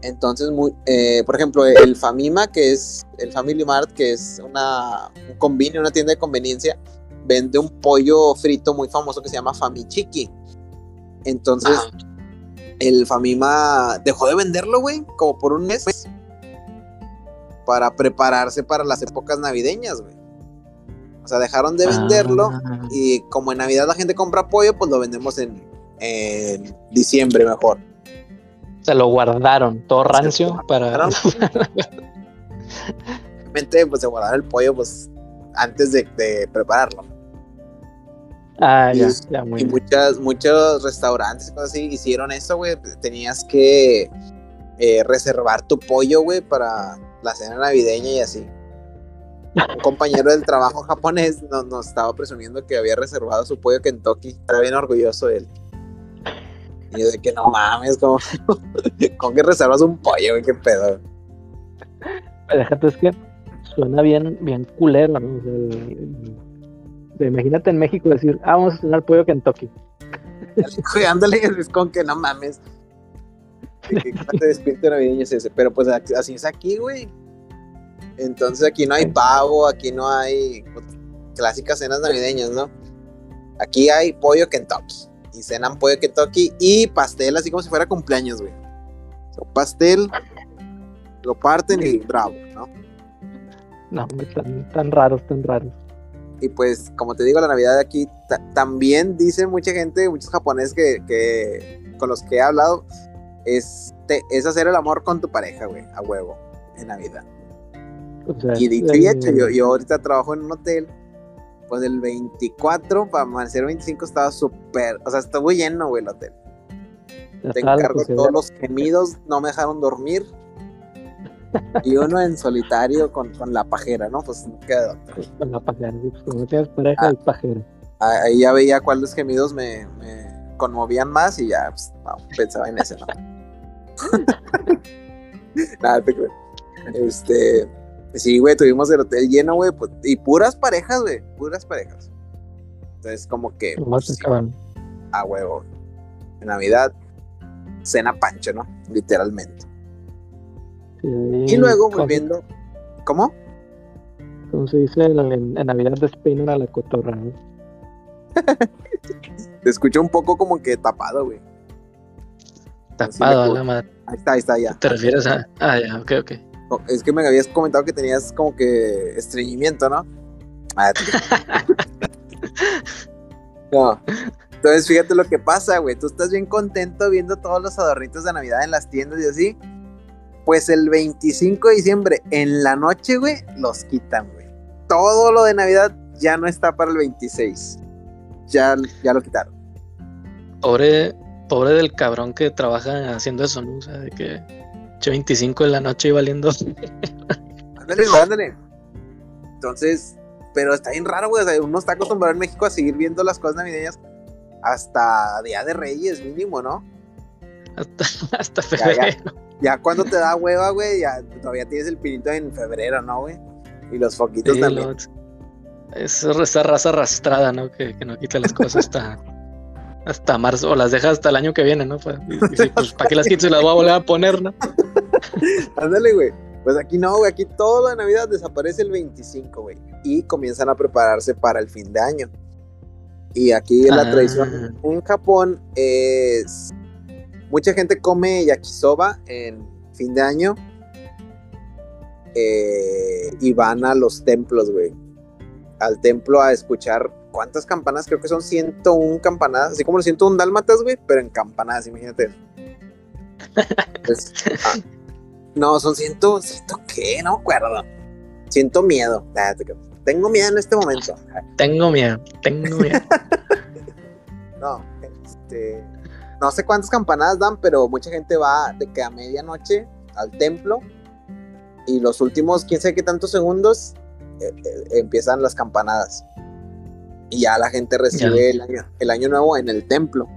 Entonces, muy, eh, por ejemplo, el Famima, que es el Family Mart, que es una, un convenio, una tienda de conveniencia, vende un pollo frito muy famoso que se llama Famichiki. Entonces, el Famima dejó de venderlo, güey, como por un mes, para prepararse para las épocas navideñas, güey. O sea, dejaron de venderlo ah. y como en Navidad la gente compra pollo, pues lo vendemos en, en diciembre mejor. Se lo guardaron, todo rancio para... Realmente, pues se guardaron el pollo, pues, antes de, prepararlo. Ah, ya, ya, muy Y muchas, muchos restaurantes cosas así hicieron eso, güey. Tenías que eh, reservar tu pollo, güey, para la cena navideña y así. Un compañero del trabajo japonés nos, nos, estaba presumiendo que había reservado su pollo Kentucky. Estaba bien orgulloso de él. Y yo de que no mames, como, ¿con que reservas un pollo, güey? ¿Qué pedo? Déjate, es que suena bien, bien culero, ¿no? Imagínate en México decir, ah, vamos a cenar pollo Kentucky. Ándale, es con que no mames. Que te espíritu navideño es ese. Pero pues así es aquí, güey. Entonces aquí no hay pavo, aquí no hay pues, clásicas cenas navideñas, ¿no? Aquí hay pollo Kentucky y cenan pollo Kentucky y pastel, así como si fuera cumpleaños, güey. O pastel, lo parten y bravo, ¿no? No, tan, tan raros, tan raros. Y pues, como te digo, la Navidad de aquí también dice mucha gente, muchos japoneses que, con los que he hablado, es, es hacer el amor con tu pareja, güey, a huevo, en Navidad. y dicho y hecho, yo, yo ahorita trabajo en un hotel pues el 24 para amanecer 25 estaba súper, o sea, estuvo lleno, güey, el hotel. Te encargo todos los gemidos, no me dejaron dormir. Y uno en solitario con, con, la pajera, ¿no? Pues no queda otra. Con la pajera, pues no tienes pareja ah, pajera. Ahí ya veía cuáles gemidos me, me conmovían más y ya pues, no, pensaba en ese, ¿no? Nada, te creo. Este Sí, güey, tuvimos el hotel lleno, güey, pues, y puras parejas, güey, puras parejas. Entonces, como que. Pues, a huevo. En Navidad, cena pancho, ¿no? Literalmente. Y luego volviendo. ¿Cómo? Como se dice en, Navidad despeinan a la cotorra, ¿no? Te escucho un poco como que tapado, güey. Tapado a la madre. Ahí está, ahí está, ya. ¿Te refieres a.? Ah, ya, ok, ok. Es que me habías comentado que tenías como que estreñimiento, ¿no? Ah, no. Entonces, fíjate lo que pasa, güey. Tú estás bien contento viendo todos los adornitos de Navidad en las tiendas y así. Pues el 25 de diciembre, en la noche, güey, los quitan, güey. Todo lo de Navidad ya no está para el 26. Ya, ya lo quitaron. Pobre, pobre del cabrón que trabaja haciendo eso, ¿no? O sea, de que 25 en la noche y valiendo. ándale, ándale. Entonces, pero está bien raro, güey. O sea, uno está acostumbrado en México a seguir viendo las cosas navideñas hasta Día de Reyes, mínimo, ¿no? Hasta, hasta febrero. Ya, cuando te da hueva, güey, ya todavía tienes el pinito en febrero, ¿no, güey? Y los foquitos también. es esa raza arrastrada, ¿no? Que, que no quita las cosas hasta hasta marzo, o las dejas hasta el año que viene, ¿no? Pues, pues ¿para qué las quites y las voy a volver a poner, no? Ándale, güey. Pues aquí no, güey, aquí toda la Navidad desaparece el 25, güey. Y comienzan a prepararse para el fin de año. Y aquí la ah. tradición en Japón es... Mucha gente come yakisoba en fin de año. Eh, y van a los templos, güey. Al templo a escuchar ¿cuántas campanas? Creo que son 101 campanadas, así como los 101 dálmatas, güey, pero en campanadas, imagínate. Ah, no, son 100, ¿ciento qué? No me acuerdo. Siento miedo. Tengo miedo en este momento. Tengo miedo, tengo miedo. no, este, no sé cuántas campanadas dan, pero mucha gente va de que a medianoche al templo y los últimos quién sabe qué tantos segundos eh, eh, empiezan las campanadas y ya la gente recibe el año, el año nuevo en el templo.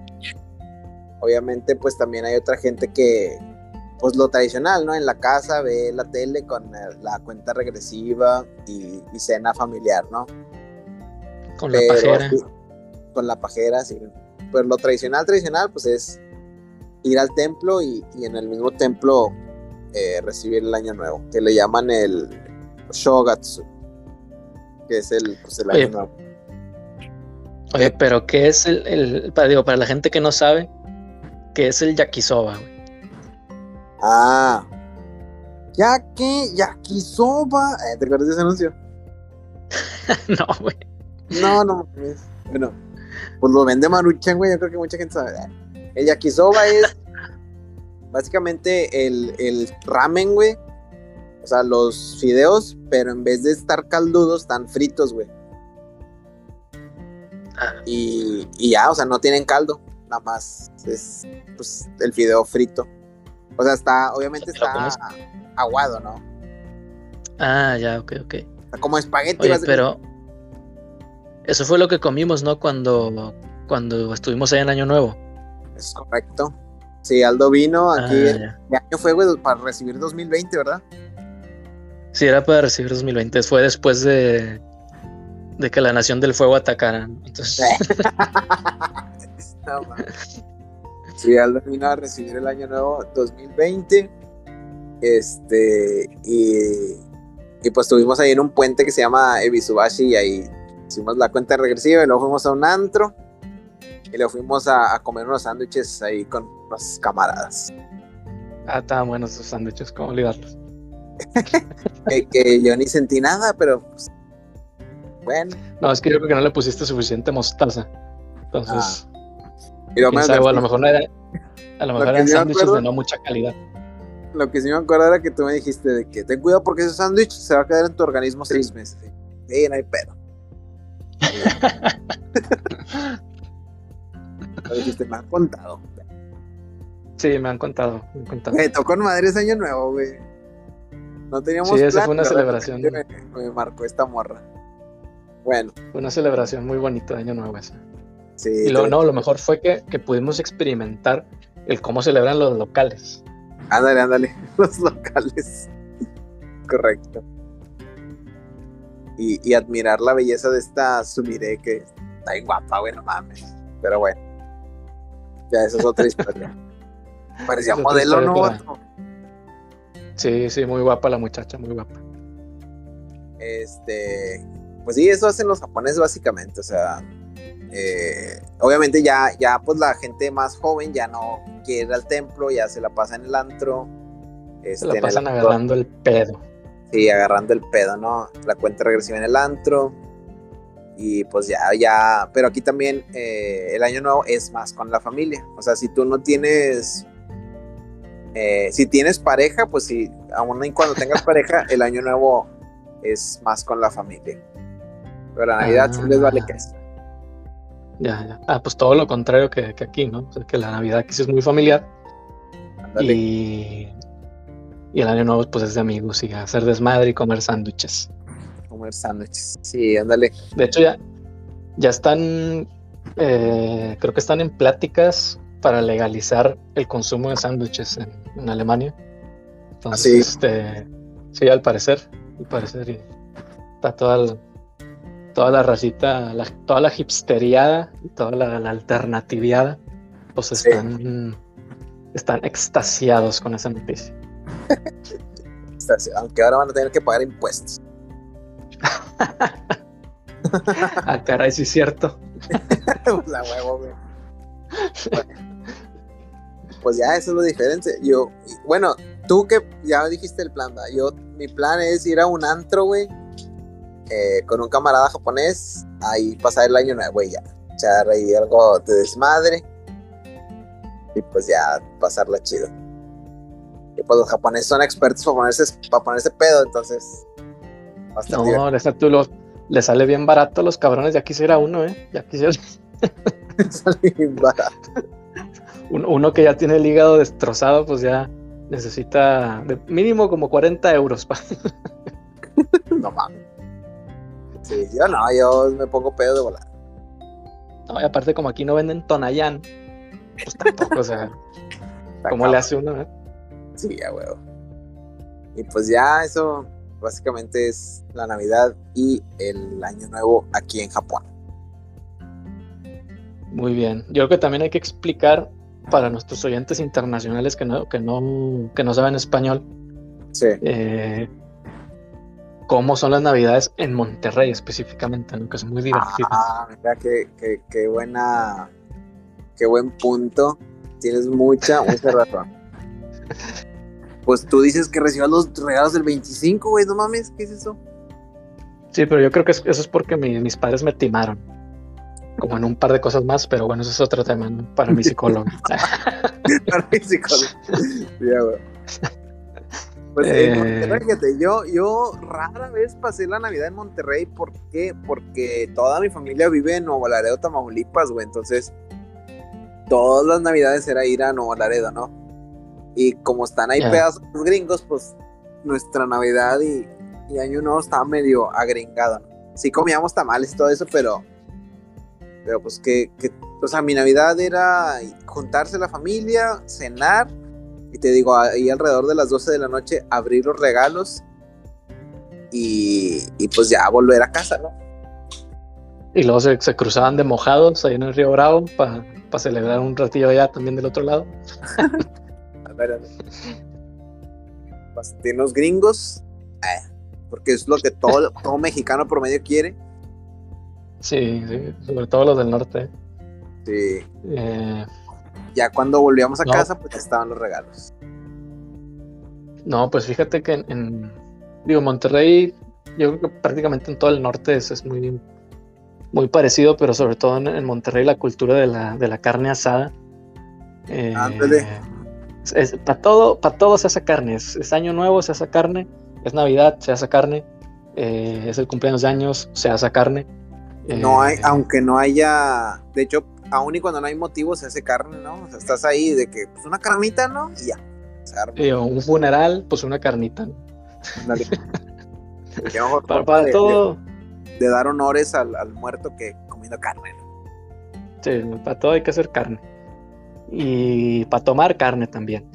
obviamente pues también hay otra gente que, pues lo tradicional, ¿no? En la casa ve la tele con la cuenta regresiva y, cena familiar, ¿no? Con la pajera. con la pajera, sí. Pues lo tradicional, tradicional, pues es ir al templo y, en el mismo templo eh, recibir el año nuevo, que le llaman el Shogatsu, que es el, pues, el año nuevo. Oye, pero ¿qué es el, el para, digo, para la gente que no sabe, qué es el yakisoba, Ah, Yaki, yakisoba. Eh, ¿Te acuerdas de ese anuncio? no, güey. No, no, bueno, pues lo vende Maruchan, güey, yo creo que mucha gente sabe. El yakisoba es básicamente el, el ramen, güey. O sea, los fideos, pero en vez de estar caldudos, están fritos, güey. Y, ya, o sea, no tienen caldo, nada más es pues, el fideo frito. O sea, está, obviamente está aguado, ¿no? Ah, ya, ok, ok. como espagueti. pero eso fue lo que comimos, ¿no? Cuando, cuando estuvimos ahí en Año Nuevo. Es correcto. Sí, Aldo vino aquí. Ah, ¿Qué año fue, güey? Para recibir 2020, ¿verdad? Sí, era para recibir 2020. Fue después de, de que la Nación del Fuego atacara. Entonces... sí, Aldo vino a recibir el año nuevo 2020. Este, y, y pues estuvimos ahí en un puente que se llama Ebisubashi y ahí hicimos la cuenta regresiva y luego fuimos a un antro y luego fuimos a, comer unos sándwiches ahí con unas camaradas. Ah, estaban buenos esos sándwiches, ¿cómo olvidarlos? que, yo ni sentí nada, pero pues, bueno. No, es que yo creo que no le pusiste suficiente mostaza. Entonces, ah. y lo, a lo mejor no era, a lo mejor eran sándwiches de no mucha calidad. Lo que sí me acuerdo era que tú me dijiste de que ten cuidado porque ese sándwich se va a quedar en tu organismo seis meses. Sí, no hay pedo. Lo dijiste, me han contado. Sí, me han contado. Me, tocó en Madrid ese año nuevo, güey. No teníamos. Sí, esa fue una celebración. Me, marcó esta morra. Bueno. Fue una celebración muy bonita de Año Nuevo esa. Sí. Y lo, no, lo mejor fue que, que pudimos experimentar el cómo celebran los locales. Ándale, ándale, los locales. Correcto. Y, y, admirar la belleza de esta Sumire que está bien guapa, güey, no mames. Pero bueno, ya esa es otra historia. Parecía modelo, ¿no? Sí, sí, muy guapa la muchacha, muy guapa. Este, pues sí, eso hacen los japoneses básicamente, o sea, eh, obviamente ya, ya pues la gente más joven ya no quiere ir al templo, ya se la pasa en el antro. se la este, pasan agarrando el pedo. Sí, agarrando el pedo, ¿no? La cuenta regresiva en el antro. Y pues ya, ya, pero aquí también eh, el año nuevo es más con la familia. O sea, si tú no tienes, eh, si tienes pareja, pues sí, aún y cuando tengas pareja, el año nuevo es más con la familia. Pero la Navidad sí les vale que es. Ya, ya. Ah, pues todo lo contrario que, aquí, ¿no? O sea, que la Navidad aquí sí es muy familiar. Y, y el año nuevo pues es de amigos y hacer desmadre y comer sándwiches. Comer sándwiches, sí, ándale. De hecho ya, ya están, eh, creo que están en pláticas para legalizar el consumo de sándwiches en, Alemania. Entonces, este, sí, al parecer, al parecer, está toda el, toda la racita, toda la hipsteriada y toda la, la alternativiada, pues están, están extasiados con esa noticia. Aunque ahora van a tener que pagar impuestos. ah, caray, sí es cierto. la huevo, güey. pues ya, eso es lo diferente. Yo, bueno, tú que ya dijiste el plan, Yo, mi plan es ir a un antro, güey, eh, con un camarada japonés, ahí pasar el año nuevo, güey, ya. Echar ahí algo de desmadre. Y pues ya pasarla chido. Y pues los japoneses son expertos para ponerse, para ponerse pedo, entonces. No, esa tú lo, le sale bien barato a los cabrones, ya quisiera uno, ¿eh? Ya quisiera. sale bien barato. Uno, que ya tiene el hígado destrozado, pues ya necesita de mínimo como 40 euros. no mames. Sí, yo no, yo me pongo pedo de volar. No, y aparte como aquí no venden Tonayán, pues tampoco, o sea, ¿cómo le hace uno? Eh? Sí, ya huevo. Y pues ya eso básicamente es la Navidad y el Año Nuevo aquí en Japón. Muy bien. Yo creo que también hay que explicar para nuestros oyentes internacionales que no, que no, que no saben español. Sí. Eh, cómo son las navidades en Monterrey específicamente, ¿no? que son muy divertidas. Ah, mira, qué, qué, qué buena, qué buen punto. Tienes mucha, mucha razón. Pues tú dices que recibas los regalos del 25, güey, no mames, ¿qué es eso? Sí, pero yo creo que eso es porque mis padres me timaron. Como en un par de cosas más, pero bueno, eso es otro tema para mi psicólogo. para mi psicólogo. Ya, güey. Pues en eh. Monterrey, fíjate, yo, yo rara vez pasé la Navidad en Monterrey. ¿Por qué? Porque toda mi familia vive en Nuevo Laredo, Tamaulipas, güey. Entonces, todas las Navidades era ir a Nuevo Laredo, ¿no? Y como están ahí pedazos los gringos, pues nuestra Navidad y, Año Nuevo estaba medio agringado. Sí comíamos tamales y todo eso, pero, pero pues que, que, o sea, mi Navidad era juntarse la familia, cenar y te digo, ahí alrededor de las 12 de la noche abrir los regalos y, pues ya volver a casa, ¿no? Y luego se, cruzaban de mojados ahí en el Río Bravo para celebrar un ratillo allá también del otro lado. a ver, a ver. los gringos, eh, porque es lo que todo, todo mexicano promedio quiere. Sí, sí, sobre todo los del norte. Sí. Eh, ya cuando volvíamos a casa, pues estaban los regalos. No, pues fíjate que en, digo, Monterrey, yo creo que prácticamente en todo el norte es, muy, muy parecido, pero sobre todo en, Monterrey la cultura de la, de la carne asada. Eh, para todo, para todo se hace carne. Es, año nuevo, se hace carne. Es Navidad, se hace carne. Eh, es el cumpleaños de años, se hace carne. no hay, eh, aunque no haya, de hecho, aún y cuando no hay motivo se hace carne, ¿no? O sea, estás ahí de que, pues una carnita, ¿no? Y ya. Se un funeral, pues una carnita. ¿no? para, todo. De, dar honores al, muerto que comiendo carne. Sí, para todo hay que hacer carne. Y para tomar carne también.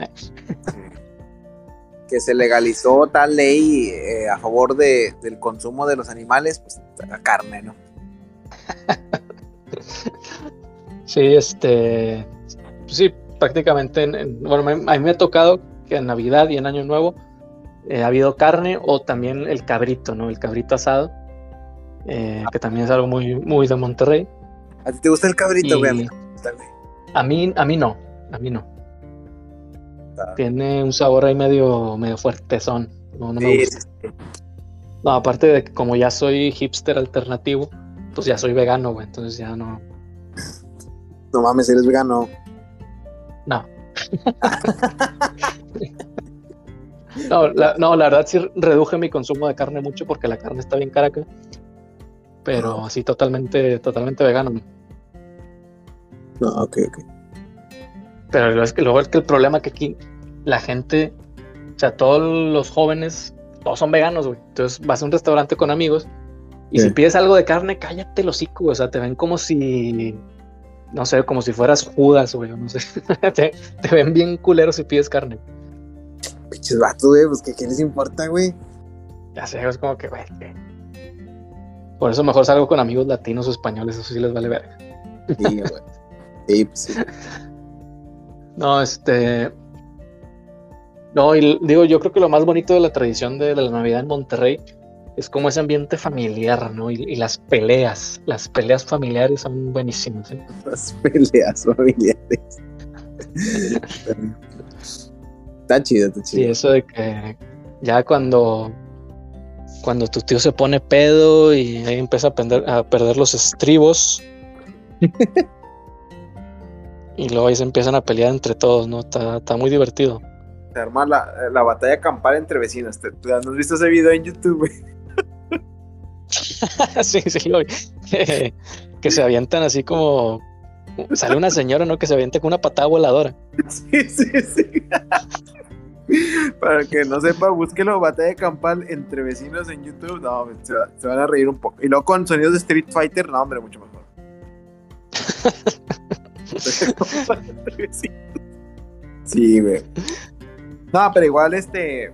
que se legalizó tal ley eh, a favor de, del consumo de los animales, pues la carne, ¿no? Sí, este, pues sí, prácticamente, bueno, a mí me ha tocado que en Navidad y en Año Nuevo eh, ha habido carne o también el cabrito, ¿no? El cabrito asado, eh, que también es algo muy, muy de Monterrey. ¿A ti te gusta el cabrito, güey? A mí, a mí no, a mí no. Ah. Tiene un sabor ahí medio, medio fuertezón. No, no me gusta. No, aparte de que como ya soy hipster alternativo, pues ya soy vegano, güey, entonces ya no, no mames, eres vegano. No. no, la, no, la verdad sí reduje mi consumo de carne mucho porque la carne está bien cara acá. Pero así totalmente, totalmente vegano. No, ok, ok. Pero es que luego es que el problema que aquí la gente, o sea, todos los jóvenes, todos son veganos, güey. Entonces vas a un restaurante con amigos y si pides algo de carne, cállate el hocico, O sea, te ven como si no sé, como si fueras Judas, güey, no sé. te, ven bien culero si pides carne. Pinches vatos, güey, pues que qué les importa, güey. Ya sé, es como que, güey, Por eso mejor salgo con amigos latinos o españoles, eso sí les vale verga. Sí, güey. Pues. No, este. No, y digo, yo creo que lo más bonito de la tradición de la Navidad en Monterrey es como ese ambiente familiar, ¿no? Y, las peleas, las peleas familiares son buenísimas. ¿eh? Las peleas familiares. está chido, está chido. Sí, eso de que ya cuando cuando tu tío se pone pedo y ahí empieza a, a perder los estribos. y luego ahí se empiezan a pelear entre todos, ¿no? Está, está muy divertido. Se arma la, la batalla campal entre vecinos. ¿Tú has visto ese video en YouTube, sí, sí, lo que se avientan así como. Sale una señora, ¿no? Que se avienta con una patada voladora. Sí, sí, sí. Para que no sepa, búsquelo batalla campal entre vecinos en YouTube. No, se, van a reír un poco. Y luego con sonidos de Street Fighter, no, hombre, mucho mejor. sí, güey. No, pero igual este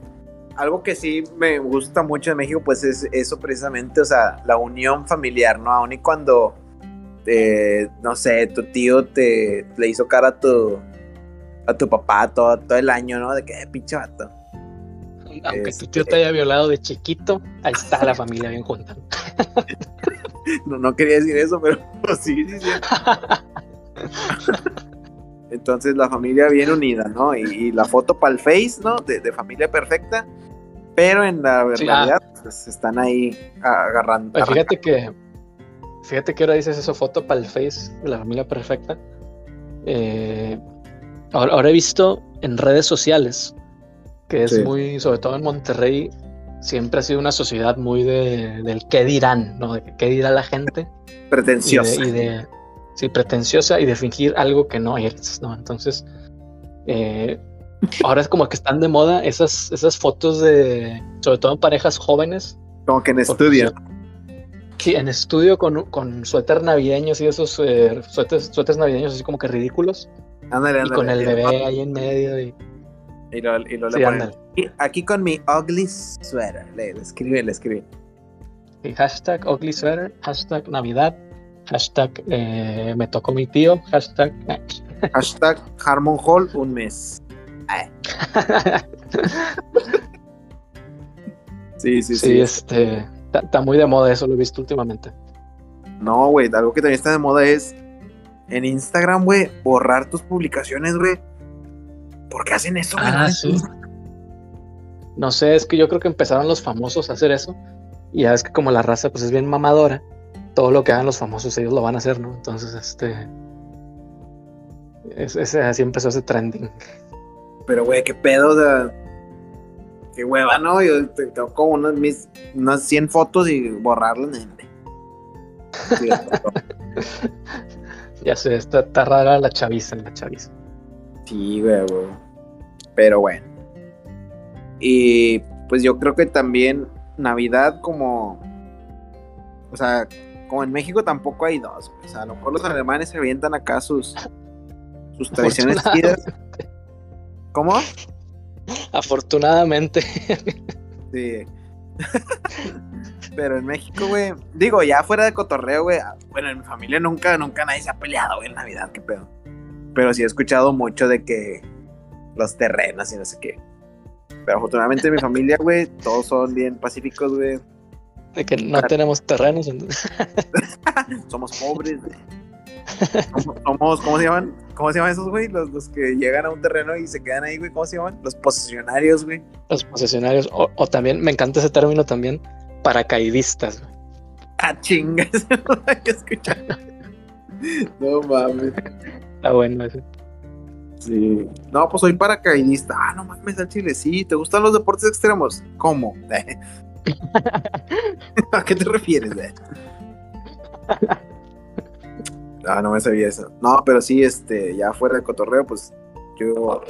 algo que sí me gusta mucho de México, pues es eso precisamente, o sea, la unión familiar, ¿no? Aún y cuando, eh, no sé, tu tío te le hizo cara a tu, a tu papá todo, todo el año, ¿no? De que, eh, pinche vato. Aunque tu tío te haya violado de chiquito, ahí está la familia bien junta. no, no quería decir eso, pero sí, sí, sí. Entonces la familia bien unida, ¿no? Y, la foto para el Face, ¿no? De, familia perfecta. Pero en la realidad, pues están ahí agarrando. Pues fíjate que, fíjate que ahora dices eso, foto para el Face de la familia perfecta. Eh, ahora, he visto en redes sociales que es muy, sobre todo en Monterrey, siempre ha sido una sociedad muy de, del qué dirán, ¿no? De qué dirá la gente. Pretenciosa. Y de, sí, pretenciosa y de fingir algo que no eres, ¿no? Entonces, eh, ahora es como que están de moda esas, esas fotos de, sobre todo en parejas jóvenes. Como que en estudio. Sí, en estudio con, con suéter navideños y esos eh, suéteres, navideños así como que ridículos. Ándale, ándale. Y con el bebé ahí en medio y... Y lo, y lo le ponen. Aquí con mi ugly sweater. Le, escribe, le escribe. Y hashtag ugly sweater, hashtag Navidad, hashtag eh, me tocó mi tío, hashtag. hashtag Harmon Hall un mes. sí, sí, sí. Sí, este. Está muy de moda eso, lo he visto últimamente. No, güey, algo que también está de moda es en Instagram, güey, borrar tus publicaciones, güey. ¿Por qué hacen eso? Ah, sí. No sé, es que yo creo que empezaron los famosos a hacer eso. Y ya es que como la raza pues es bien mamadora, todo lo que hagan los famosos ellos lo van a hacer, ¿no? Entonces, este... Es, así empezó ese trending. Pero, güey, qué pedo de... Qué hueva, ¿no? Yo tengo como unas, mis, unas 100 fotos y borrarlas. ya sé, está, está rara la chaviza, la chaviza. Sí, güey, Pero bueno. Y pues yo creo que también Navidad como... O sea, como en México tampoco hay dos. O sea, a lo mejor los alemanes se avientan acá sus, sus tradiciones ¿Cómo? Afortunadamente. Sí. Pero en México, güey. Digo, ya fuera de cotorreo, güey. Bueno, en mi familia nunca, nunca nadie se ha peleado, güey, en Navidad, qué pedo. Pero sí he escuchado mucho de que los terrenos y no sé qué. Pero afortunadamente en mi familia, güey, todos son bien pacíficos, güey. De que no tenemos terrenos. somos pobres. Somos, ¿cómo se llaman? ¿Cómo se llaman esos, güey? Los, los, que llegan a un terreno y se quedan ahí, güey. ¿Cómo se llaman? Los posesionarios, güey. Los posesionarios. O, o también, me encanta ese término también, paracaidistas, güey. Ah, chingas. No mames. Está bueno ese. Sí. No, pues soy paracaidista. Ah, no mames, al chile. Sí, ¿te gustan los deportes extremos? ¿Cómo? ¿A qué te refieres? ah, no me sabía eso. No, pero sí, este, ya fuera de cotorreo, pues yo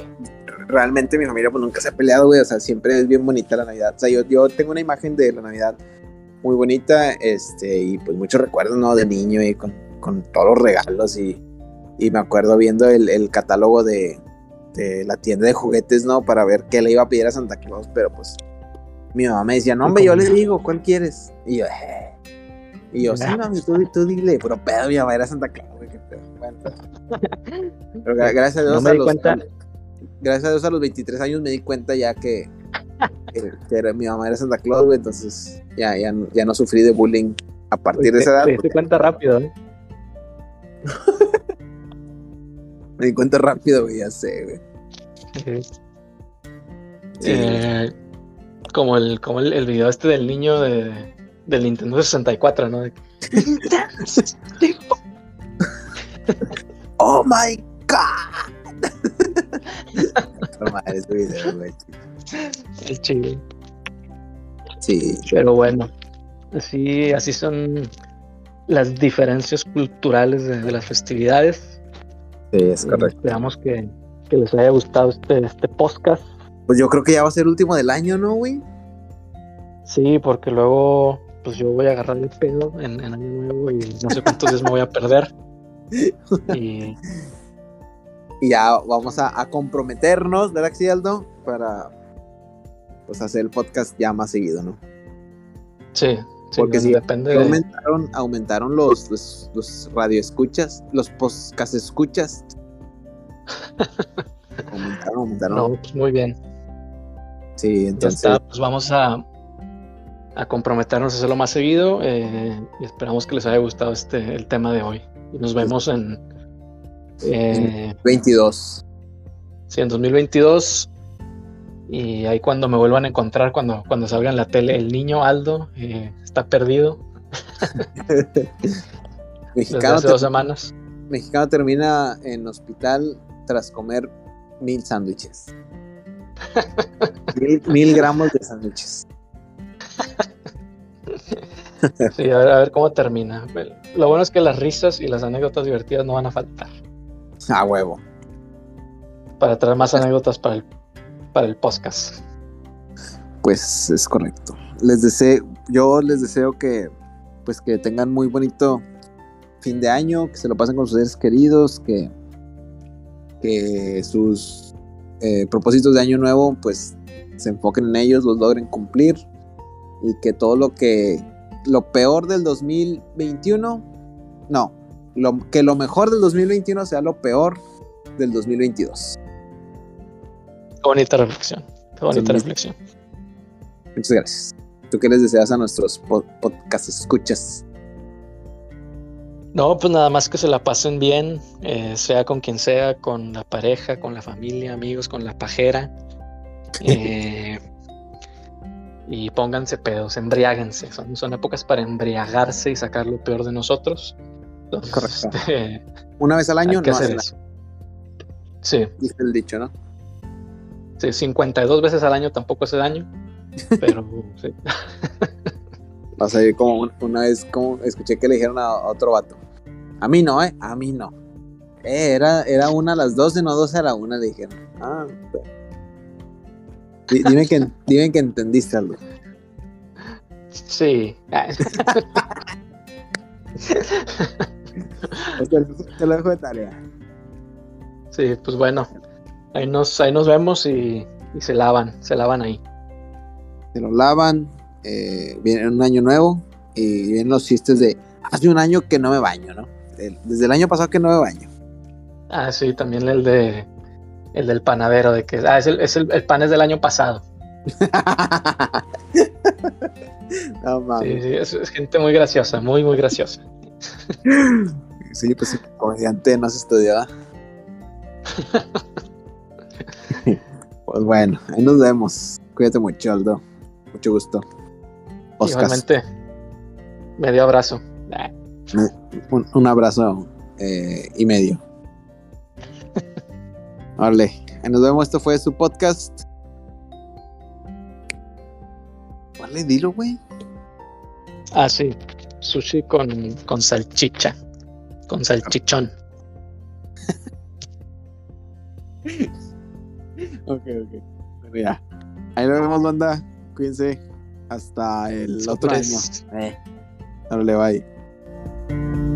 realmente mi familia pues nunca se ha peleado, güey. O sea, siempre es bien bonita la Navidad. O sea, yo, yo tengo una imagen de la Navidad muy bonita, este, y pues muchos recuerdos, ¿no? De niño y con, con todos los regalos y y me acuerdo viendo el, catálogo de, la tienda de juguetes, ¿no? Para ver qué le iba a pedir a Santa Claus, pero pues mi mamá me decía, no, hombre, yo le digo, ¿cuál quieres? Y yo, eh. Y yo, sí, mami, tú, tú dile, pero pedo, mi mamá era Santa Claus, qué pedo. pero gracias a Dios, a los, gracias a Dios a los 23 años me di cuenta ya que, que, mi mamá era Santa Claus, güey, entonces ya, ya, ya no sufrí de bullying a partir de esa edad. Te di cuenta rápido, ¿eh? Me di cuenta rápido, güey, ya sé, güey. Eh, como el, como el, video este del niño de, del Nintendo 64, ¿no? oh my god. no mames, video, güey. El chido. Sí. Pero bueno, así, así son las diferencias culturales de las festividades. Sí, es correcto. Esperamos que, les haya gustado este, este podcast. Pues yo creo que ya va a ser el último del año, ¿no, güey? Sí, porque luego pues yo voy a agarrar el pedo en, Año Nuevo y no sé cuántos días me voy a perder. y, y ya vamos a, a comprometernos, ¿verdad, sí, Aldo? Para pues hacer el podcast ya más seguido, ¿no? Sí, sí Porque no, sí, depende de... aumentaron, aumentaron los, los, los radioescuchas, los podcast escuchas. aumentaron, aumentaron. No, pues muy bien. Sí, Ya entonces. está, pues vamos a, a comprometernos a hacerlo más seguido eh, y esperamos que les haya gustado este el tema de hoy. Y nos vemos en, eh, 22. sí, en 2022 y ahí cuando me vuelvan a encontrar, cuando, cuando salga en la tele, el niño Aldo eh, está perdido Mexicano, hace dos semanas. mexicano termina en hospital tras comer mil sándwiches. Mil, mil gramos de sándwiches. Sí, a ver, a ver cómo termina. Lo bueno es que las risas y las anécdotas divertidas no van a faltar A huevo. para traer más anécdotas para el, para el podcast. Pues es correcto. Les deseo, yo les deseo que pues que tengan muy bonito fin de año, que se lo pasen con sus seres queridos, que, que sus eh, propósitos de año nuevo pues se enfoquen en ellos, los logren cumplir y que todo lo que lo peor del 2021 no, lo, que lo mejor del 2021 sea lo peor del 2022. Qué bonita reflexión. Qué bonita Sí. reflexión. Muchas gracias. ¿Tú qué les deseas a nuestros po- podcast escuchas? No, pues nada más que se la pasen bien, eh, sea con quien sea, con la pareja, con la familia, amigos, con la pajera. eh, y pónganse pedos, embriáguense. Son, son épocas para embriagarse y sacar lo peor de nosotros. Entonces, Correcto. este, Una vez al año no hacer eso. Sí, dice el dicho, ¿no? sí, 52 veces al año tampoco hace daño. Pero sí. Vas a ir como un- una vez, como escuché que le dijeron a otro vato. A mí no, ¿eh? A mí no. Eh, era, era una a las 12, no 12 a la una, le dijeron. Ah, dime, que, dime que entendiste algo. Sí. Te lo- te lo dejo de tarea. Sí, pues bueno. Ahí nos, ahí nos vemos y, y se lavan, se lavan ahí. Se lo lavan, eh, viene un año nuevo y vienen los chistes de hace un año que no me baño, ¿no? El- Desde el año pasado que no me baño. Ah, sí, también el de el del panadero, de que ah, es el, es el, el pan es del año pasado. no Sí, mames. sí, es, es gente muy graciosa, muy, muy graciosa. Sí, pues sí, comediante no se estudió. ¿verdad? pues bueno, ahí nos vemos. Cuídate mucho, Aldo. Mucho gusto. Oscar, Igualmente, medio abrazo. Un, un abrazo eh, y medio. Vale, nos vemos. Esto fue su podcast. Vale, dilo, güey. Ah, sí, sushi con, con salchicha, con salchichón. Ok, ok. Bueno, ya. Ahí nos vemos, banda. Cuídense. Hasta el otro año. Eh. Dale, bye. thank you